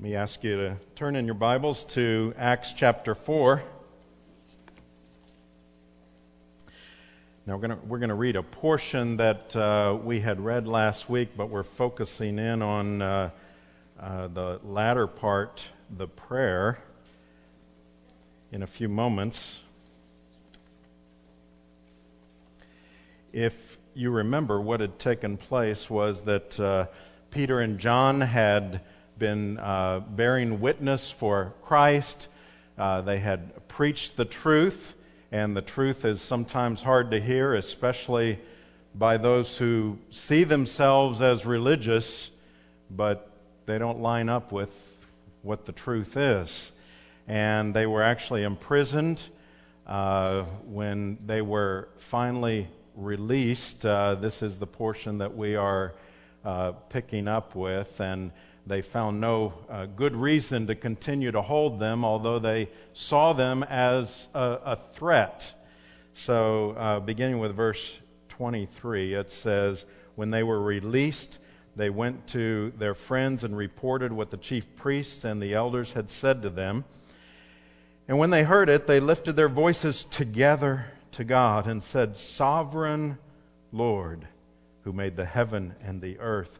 Let me ask you to turn in your Bibles to Acts chapter 4. Now, we're going we're to read a portion that uh, we had read last week, but we're focusing in on uh, uh, the latter part, the prayer, in a few moments. If you remember, what had taken place was that uh, Peter and John had been uh, bearing witness for Christ. Uh, they had preached the truth, and the truth is sometimes hard to hear, especially by those who see themselves as religious, but they don't line up with what the truth is. And they were actually imprisoned. Uh, when they were finally released, uh, this is the portion that we are uh, picking up with. And they found no uh, good reason to continue to hold them, although they saw them as a, a threat. So, uh, beginning with verse 23, it says, When they were released, they went to their friends and reported what the chief priests and the elders had said to them. And when they heard it, they lifted their voices together to God and said, Sovereign Lord, who made the heaven and the earth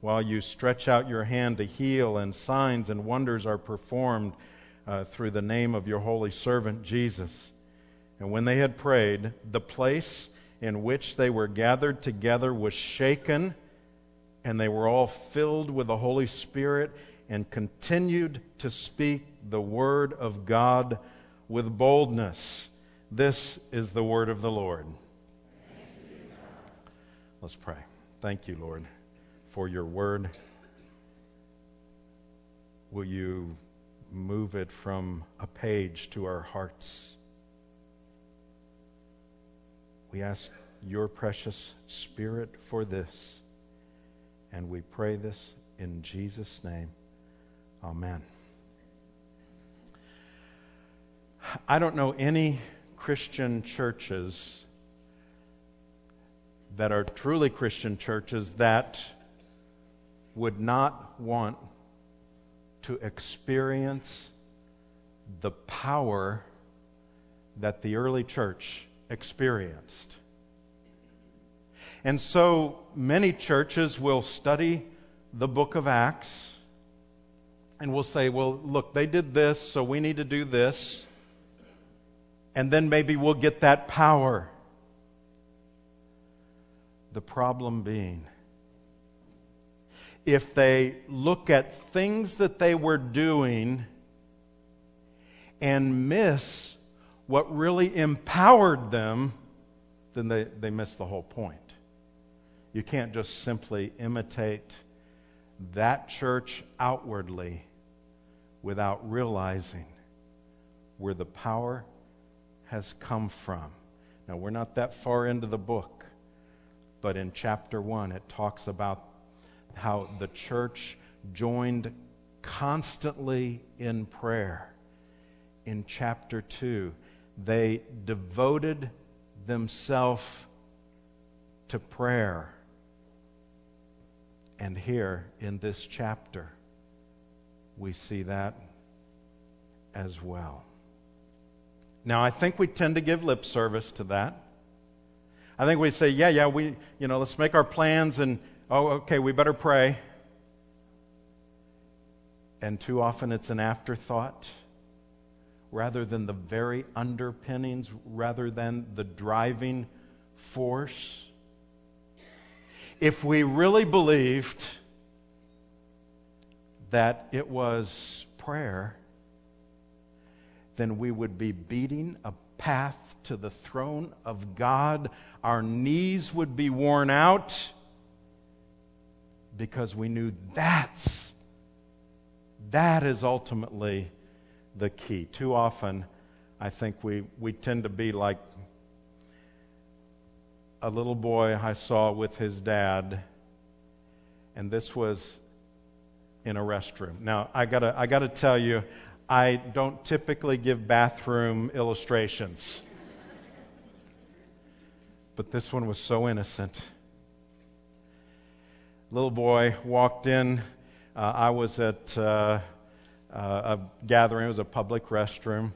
while you stretch out your hand to heal, and signs and wonders are performed uh, through the name of your holy servant Jesus. And when they had prayed, the place in which they were gathered together was shaken, and they were all filled with the Holy Spirit and continued to speak the word of God with boldness. This is the word of the Lord. Let's pray. Thank you, Lord for your word. Will you move it from a page to our hearts? We ask your precious Spirit for this, and we pray this in Jesus' name. Amen. I don't know any Christian churches that are truly Christian churches that would not want to experience the power that the early church experienced. And so many churches will study the book of Acts and will say, well, look, they did this, so we need to do this. And then maybe we'll get that power. The problem being, if they look at things that they were doing and miss what really empowered them, then they, they miss the whole point. You can't just simply imitate that church outwardly without realizing where the power has come from. Now, we're not that far into the book, but in chapter 1, it talks about how the church joined constantly in prayer. In chapter 2, they devoted themselves to prayer. And here in this chapter, we see that as well. Now, I think we tend to give lip service to that. I think we say, yeah, yeah, we, you know, let's make our plans and, oh, okay, we better pray. And too often it's an afterthought. rather than the very underpinnings, rather than the driving force? If we really believed that it was prayer, then we would be beating a path to the throne of God. Our knees would be worn out because we knew that's that is ultimately the key. Too often, I think we, we tend to be like a little boy I saw with his dad, and this was in a restroom. Now, I gotta, I gotta tell you, I don't typically give bathroom illustrations. but this one was so innocent. Little boy walked in. Uh, I was at uh, uh, a gathering, it was a public restroom.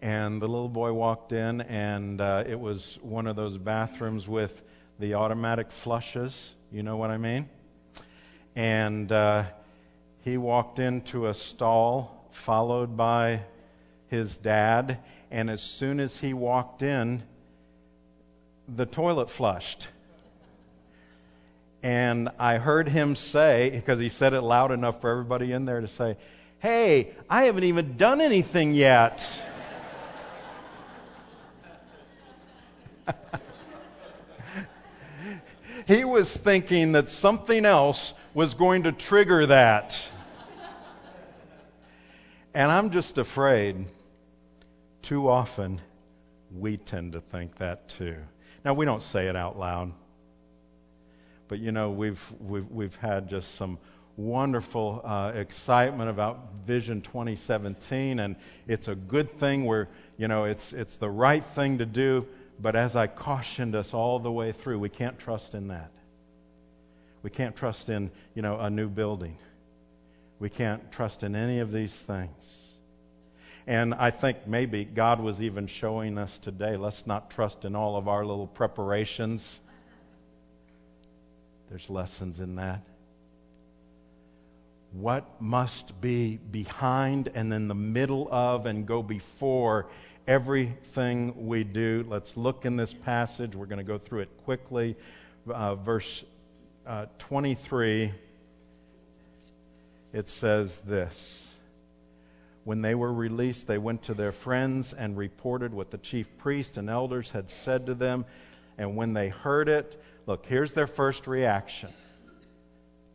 And the little boy walked in, and uh, it was one of those bathrooms with the automatic flushes. You know what I mean? And uh, he walked into a stall followed by his dad. And as soon as he walked in, the toilet flushed. And I heard him say, because he said it loud enough for everybody in there to say, Hey, I haven't even done anything yet. he was thinking that something else was going to trigger that. And I'm just afraid too often we tend to think that too. Now, we don't say it out loud, but you know, we've, we've, we've had just some wonderful uh, excitement about Vision 2017, and it's a good thing where, you know, it's, it's the right thing to do, but as I cautioned us all the way through, we can't trust in that. We can't trust in, you know, a new building. We can't trust in any of these things. And I think maybe God was even showing us today let's not trust in all of our little preparations. There's lessons in that. What must be behind and in the middle of and go before everything we do? Let's look in this passage. We're going to go through it quickly. Uh, verse uh, 23 it says this When they were released, they went to their friends and reported what the chief priest and elders had said to them. And when they heard it, look, here's their first reaction.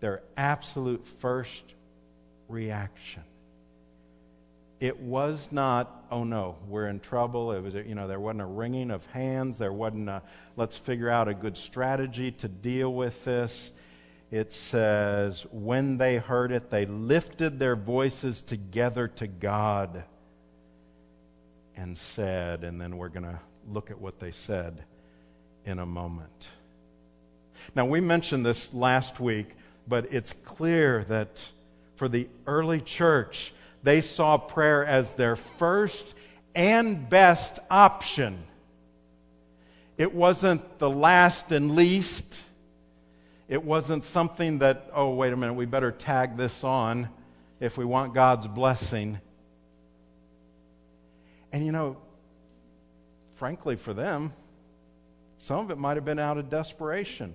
Their absolute first reaction. It was not, oh no, we're in trouble. It was, you know, there wasn't a wringing of hands. There wasn't a, let's figure out a good strategy to deal with this it says, when they heard it, they lifted their voices together to God and said, and then we're going to look at what they said in a moment. Now, we mentioned this last week, but it's clear that for the early church, they saw prayer as their first and best option. It wasn't the last and least. It wasn't something that, oh, wait a minute, we better tag this on if we want God's blessing. And you know, frankly, for them, some of it might have been out of desperation.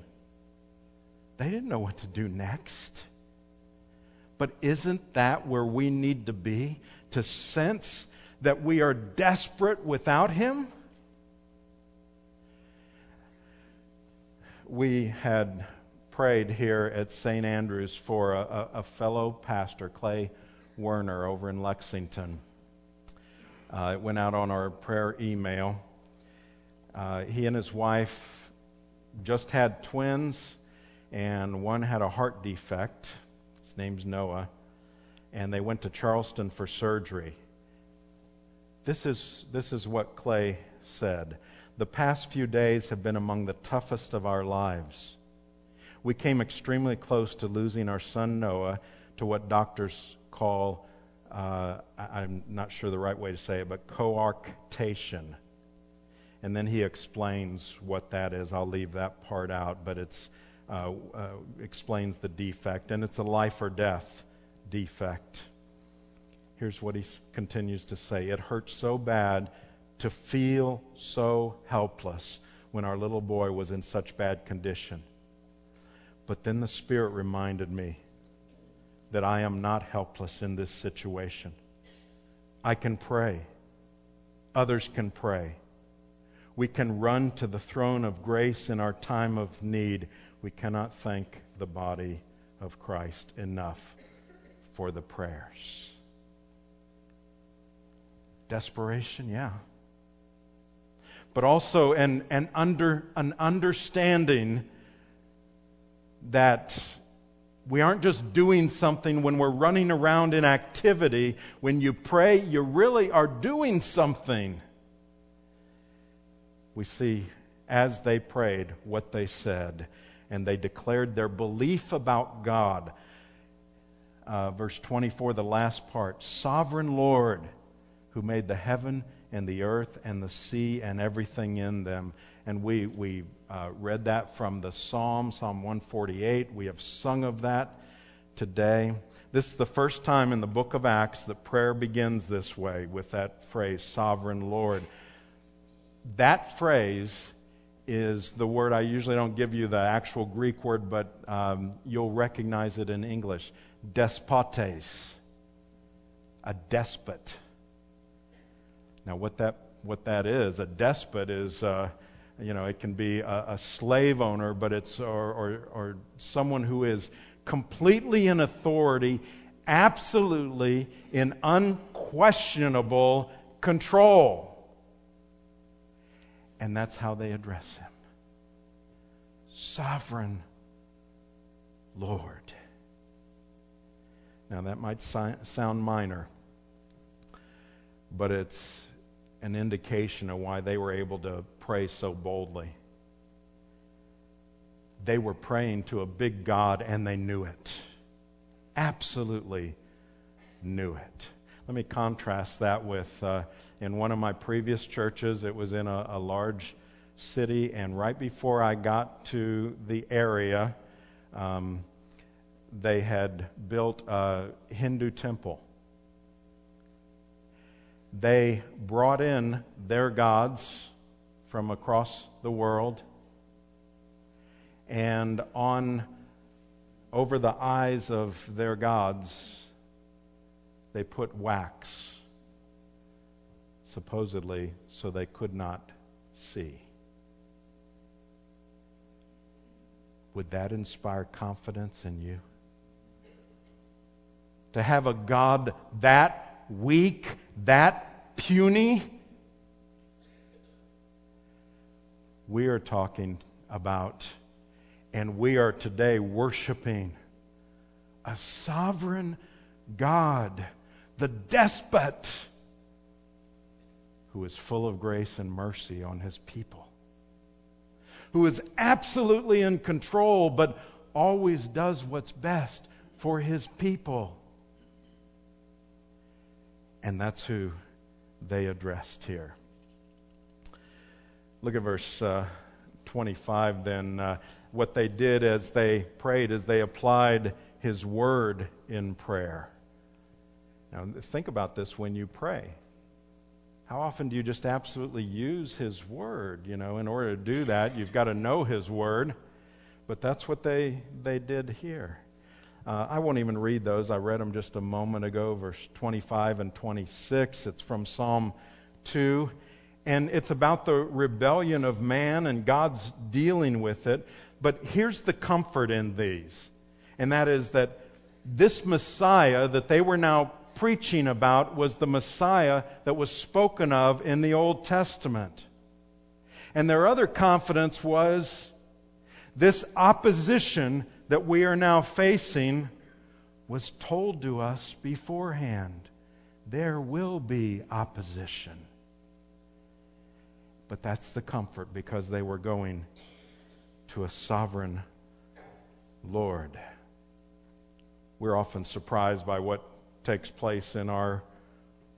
They didn't know what to do next. But isn't that where we need to be? To sense that we are desperate without Him? We had prayed here at St. Andrews for a, a, fellow pastor, Clay Werner, over in Lexington. Uh, it went out on our prayer email. Uh, he and his wife just had twins, and one had a heart defect. His name's Noah. And they went to Charleston for surgery. This is, this is what Clay said. The past few days have been among the toughest of our lives. We came extremely close to losing our son Noah to what doctors call, uh, I'm not sure the right way to say it, but coarctation. And then he explains what that is. I'll leave that part out, but it uh, uh, explains the defect, and it's a life or death defect. here's what he continues to say It hurt so bad to feel so helpless when our little boy was in such bad condition. But then the Spirit reminded me that I am not helpless in this situation. I can pray, others can pray. We can run to the throne of grace in our time of need. We cannot thank the body of Christ enough for the prayers. Desperation, yeah. But also an, an, under, an understanding that we aren't just doing something when we're running around in activity. When you pray, you really are doing something. We see as they prayed what they said, and they declared their belief about God. Uh, verse 24, the last part Sovereign Lord, who made the heaven and the earth and the sea and everything in them. And we, we uh, read that from the Psalm, Psalm 148. We have sung of that today. This is the first time in the book of Acts that prayer begins this way with that phrase, Sovereign Lord. That phrase is the word, I usually don't give you the actual Greek word, but um, you'll recognize it in English despotes, a despot. Now, what that, what that is, a despot is, uh, you know, it can be a, a slave owner, but it's, or, or, or someone who is completely in authority, absolutely in unquestionable control. And that's how they address him Sovereign Lord. Now, that might si- sound minor, but it's an indication of why they were able to pray so boldly. They were praying to a big God and they knew it. Absolutely knew it. Let me contrast that with uh, in one of my previous churches, it was in a, a large city, and right before I got to the area, um, they had built a Hindu temple. They brought in their gods from across the world and on over the eyes of their gods they put wax supposedly so they could not see would that inspire confidence in you to have a god that weak, that puny. We are talking about, and we are today worshiping a sovereign God, the despot who is full of grace and mercy on his people, who is absolutely in control, but always does what's best for his people. And that's who they addressed here. Look at verse uh, 25 then. Uh, what they did as they prayed is they applied his word in prayer. Now, think about this when you pray. How often do you just absolutely use his word? You know, in order to do that, you've got to know his word. But that's what they, they did here. Uh, I won't even read those. I read them just a moment ago, verse 25 and 26. It's from Psalm 2. And it's about the rebellion of man and God's dealing with it. But here's the comfort in these, and that is that this Messiah that they were now preaching about was the Messiah that was spoken of in the Old Testament. And their other confidence was this opposition that we are now facing was told to us beforehand. There will be opposition. But that's the comfort because they were going to a sovereign Lord. We're often surprised by what takes place in our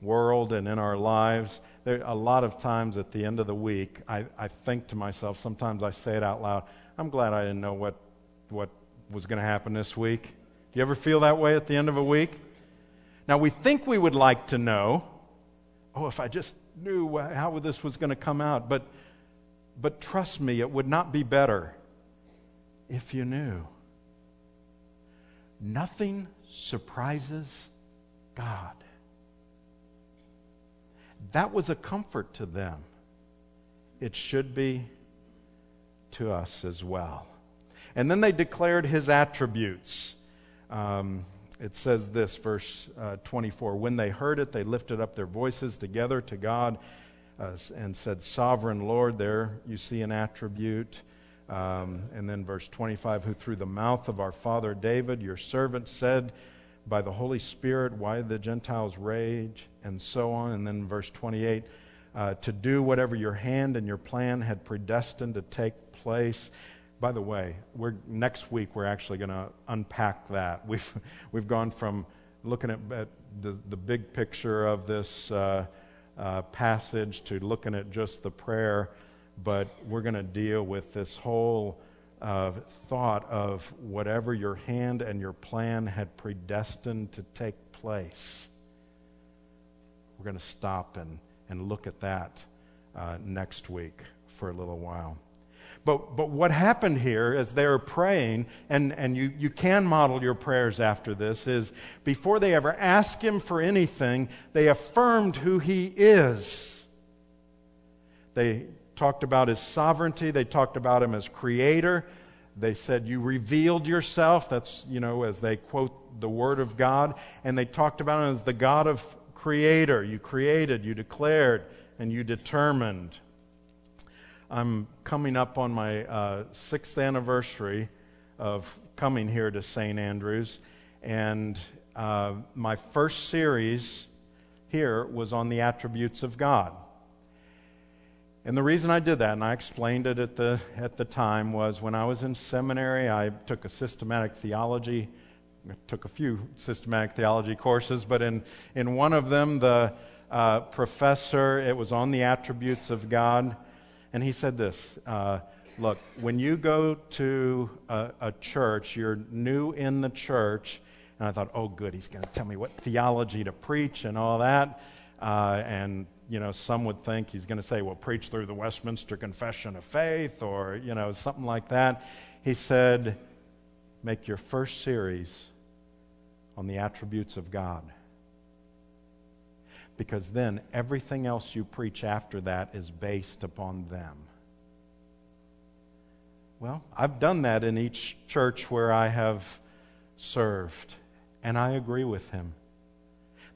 world and in our lives. There, a lot of times at the end of the week, I, I think to myself, sometimes I say it out loud, I'm glad I didn't know what, what was going to happen this week. Do you ever feel that way at the end of a week? Now, we think we would like to know, oh, if I just knew how this was going to come out, but, but trust me, it would not be better if you knew. Nothing surprises God. That was a comfort to them. It should be to us as well. And then they declared his attributes. Um, it says this, verse uh, 24 When they heard it, they lifted up their voices together to God uh, and said, Sovereign Lord. There you see an attribute. Um, and then verse 25 Who through the mouth of our father David, your servant, said, By the Holy Spirit, why the Gentiles rage, and so on. And then verse 28 uh, To do whatever your hand and your plan had predestined to take place. By the way, we're, next week we're actually going to unpack that. We've, we've gone from looking at, at the, the big picture of this uh, uh, passage to looking at just the prayer, but we're going to deal with this whole uh, thought of whatever your hand and your plan had predestined to take place. We're going to stop and, and look at that uh, next week for a little while. But, but what happened here as they were praying, and, and you, you can model your prayers after this, is before they ever ask Him for anything, they affirmed who He is. They talked about His sovereignty, they talked about Him as Creator. They said, You revealed yourself. That's, you know, as they quote the Word of God. And they talked about Him as the God of Creator. You created, you declared, and you determined. I'm coming up on my uh, sixth anniversary of coming here to St. Andrews, and uh, my first series here was on the attributes of God. And the reason I did that, and I explained it at the, at the time, was when I was in seminary, I took a systematic theology, I took a few systematic theology courses, but in, in one of them, the uh, professor, it was on the attributes of God and he said this uh, Look, when you go to a, a, church, you're new in the church, and I thought, oh, good, he's going to tell me what theology to preach and all that. Uh, and, you know, some would think he's going to say, well, preach through the Westminster Confession of Faith or, you know, something like that. He said, make your first series on the attributes of God because then everything else you preach after that is based upon them. Well, I've done that in each church where I have served, and I agree with him.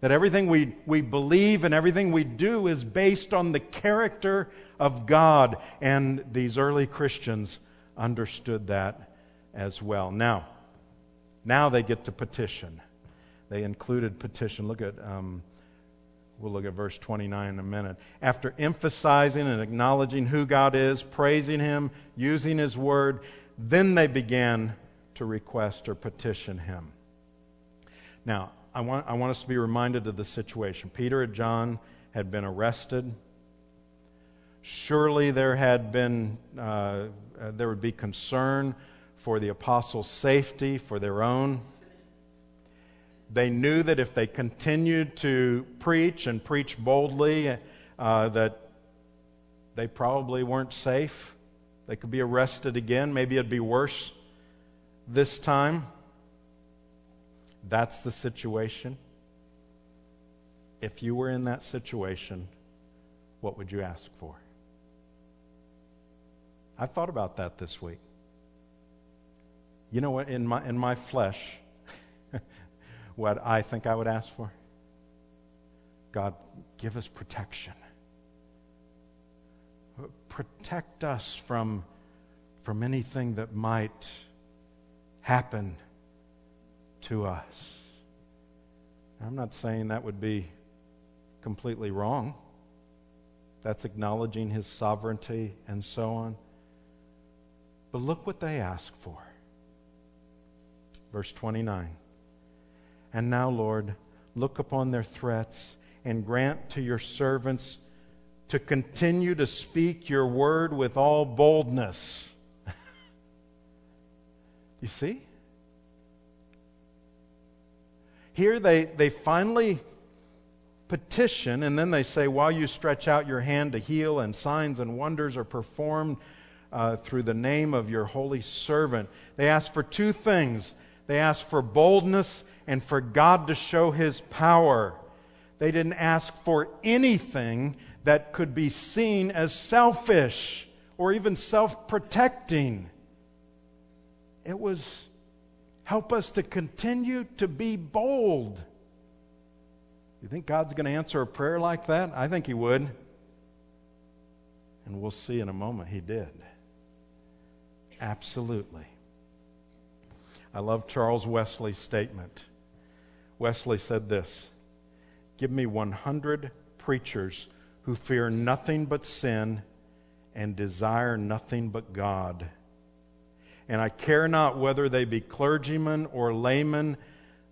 That everything we, we believe and everything we do is based on the character of God, and these early Christians understood that as well. Now, now they get to petition. They included petition. Look at um, We'll look at verse 29 in a minute. After emphasizing and acknowledging who God is, praising Him, using His word, then they began to request or petition Him. Now, I want, I want us to be reminded of the situation. Peter and John had been arrested. Surely there had been, uh, there would be concern for the apostles' safety, for their own they knew that if they continued to preach and preach boldly, uh, that they probably weren't safe. They could be arrested again. Maybe it'd be worse this time. That's the situation. If you were in that situation, what would you ask for? I thought about that this week. You know what? In my, in my flesh, what I think I would ask for? God, give us protection. Protect us from, from anything that might happen to us. I'm not saying that would be completely wrong. That's acknowledging his sovereignty and so on. But look what they ask for. Verse 29. And now, Lord, look upon their threats and grant to your servants to continue to speak your word with all boldness. you see? Here they, they finally petition, and then they say, While you stretch out your hand to heal, and signs and wonders are performed uh, through the name of your holy servant. They ask for two things they ask for boldness and for God to show his power. They didn't ask for anything that could be seen as selfish or even self protecting. It was help us to continue to be bold. You think God's going to answer a prayer like that? I think He would. And we'll see in a moment He did. Absolutely. I love Charles Wesley's statement. Wesley said this Give me 100 preachers who fear nothing but sin and desire nothing but God. And I care not whether they be clergymen or laymen,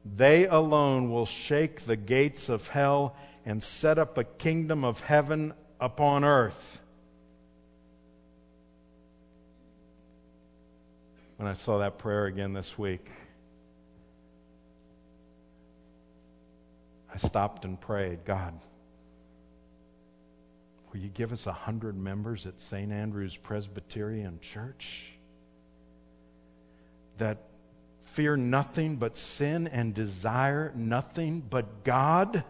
they alone will shake the gates of hell and set up a kingdom of heaven upon earth. When I saw that prayer again this week, I stopped and prayed, God, will you give us a hundred members at St. Andrew's Presbyterian Church that fear nothing but sin and desire nothing but God?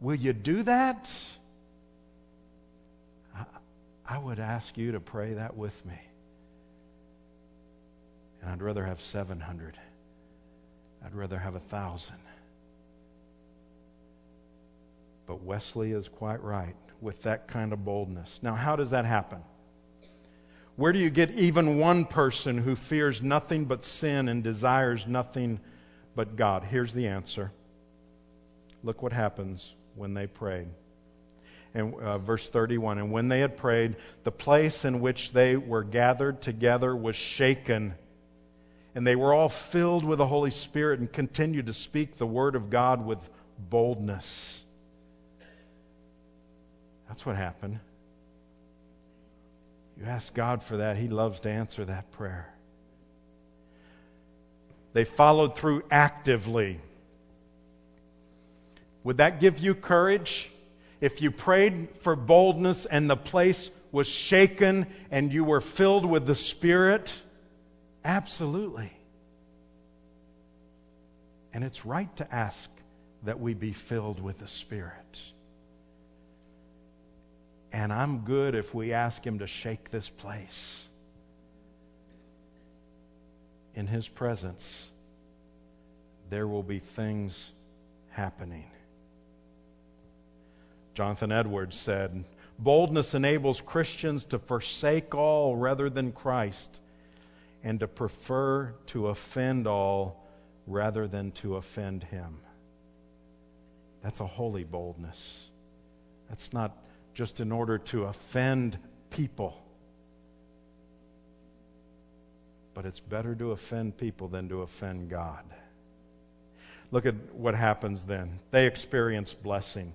Will you do that? I would ask you to pray that with me. And I'd rather have 700. I'd rather have a thousand. But Wesley is quite right with that kind of boldness. Now, how does that happen? Where do you get even one person who fears nothing but sin and desires nothing but God? Here's the answer. Look what happens when they prayed. And uh, verse 31 And when they had prayed, the place in which they were gathered together was shaken. And they were all filled with the Holy Spirit and continued to speak the word of God with boldness. That's what happened. You ask God for that, He loves to answer that prayer. They followed through actively. Would that give you courage? If you prayed for boldness and the place was shaken and you were filled with the Spirit? Absolutely. And it's right to ask that we be filled with the Spirit. And I'm good if we ask Him to shake this place. In His presence, there will be things happening. Jonathan Edwards said, Boldness enables Christians to forsake all rather than Christ and to prefer to offend all rather than to offend Him. That's a holy boldness. That's not just in order to offend people. But it's better to offend people than to offend God. Look at what happens then. They experience blessing.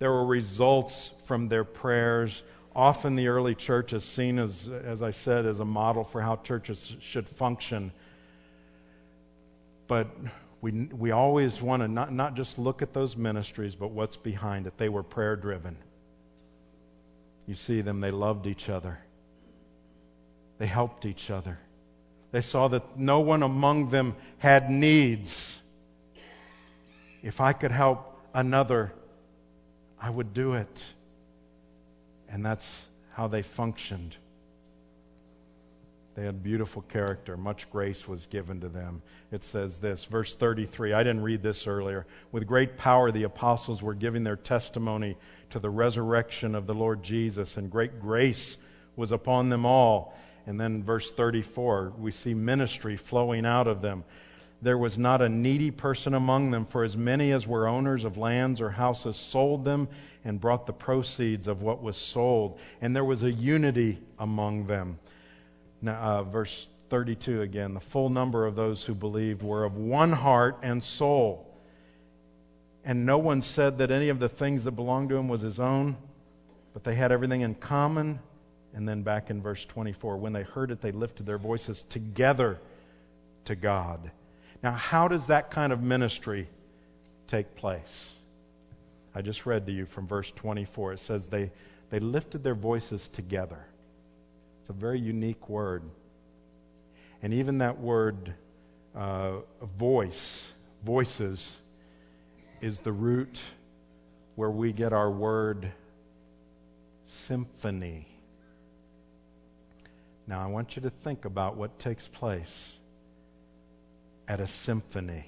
There were results from their prayers. Often the early church is seen as, as I said, as a model for how churches should function. But we, we always want to not, not just look at those ministries, but what's behind it. They were prayer driven. You see them, they loved each other, they helped each other. They saw that no one among them had needs. If I could help another, I would do it. And that's how they functioned. They had beautiful character. Much grace was given to them. It says this, verse 33. I didn't read this earlier. With great power, the apostles were giving their testimony to the resurrection of the Lord Jesus, and great grace was upon them all. And then, verse 34, we see ministry flowing out of them. There was not a needy person among them, for as many as were owners of lands or houses sold them and brought the proceeds of what was sold. And there was a unity among them. Now, uh, verse 32 again the full number of those who believed were of one heart and soul. And no one said that any of the things that belonged to him was his own, but they had everything in common. And then back in verse 24, when they heard it, they lifted their voices together to God. Now, how does that kind of ministry take place? I just read to you from verse 24. It says, They, they lifted their voices together. A very unique word. And even that word, uh, voice, voices, is the root where we get our word symphony. Now, I want you to think about what takes place at a symphony.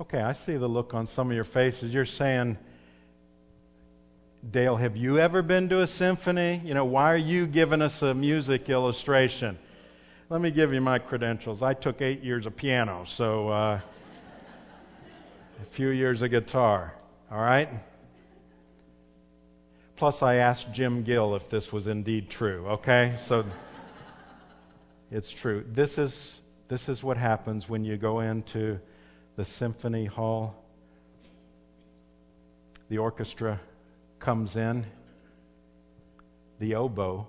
Okay, I see the look on some of your faces. You're saying, Dale, have you ever been to a symphony? You know, why are you giving us a music illustration? Let me give you my credentials. I took eight years of piano, so uh, a few years of guitar, all right? Plus, I asked Jim Gill if this was indeed true, okay? So it's true. This is, this is what happens when you go into the symphony hall. The orchestra comes in, the oboe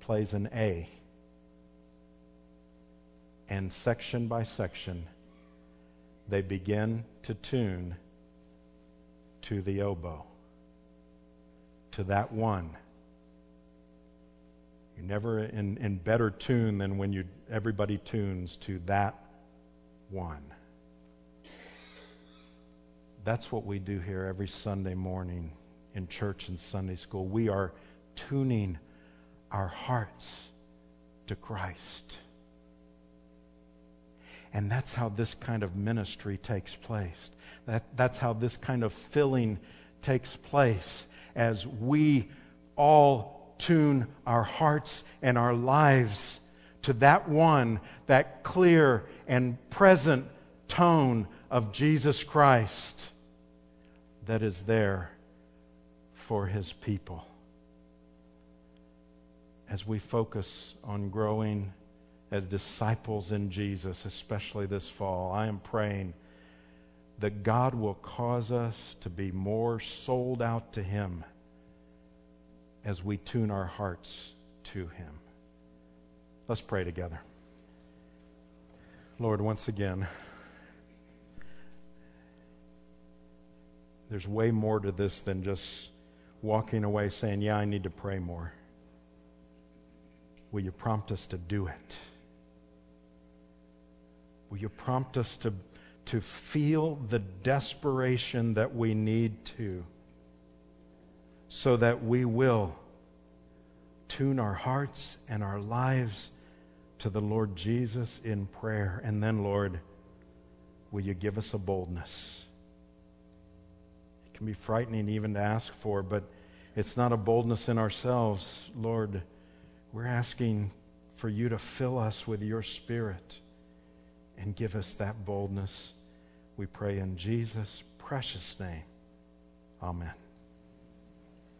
plays an A. And section by section, they begin to tune to the oboe, to that one. You're never in, in better tune than when you, everybody tunes to that one. That's what we do here every Sunday morning in church and Sunday school. We are tuning our hearts to Christ. And that's how this kind of ministry takes place. That, that's how this kind of filling takes place as we all tune our hearts and our lives to that one, that clear and present tone of Jesus Christ that is there for his people. As we focus on growing as disciples in Jesus, especially this fall, I am praying that God will cause us to be more sold out to him as we tune our hearts to him. Let's pray together. Lord, once again, There's way more to this than just walking away saying, Yeah, I need to pray more. Will you prompt us to do it? Will you prompt us to, to feel the desperation that we need to so that we will tune our hearts and our lives to the Lord Jesus in prayer? And then, Lord, will you give us a boldness? Can be frightening even to ask for, but it's not a boldness in ourselves. Lord, we're asking for you to fill us with your Spirit and give us that boldness. We pray in Jesus' precious name. Amen.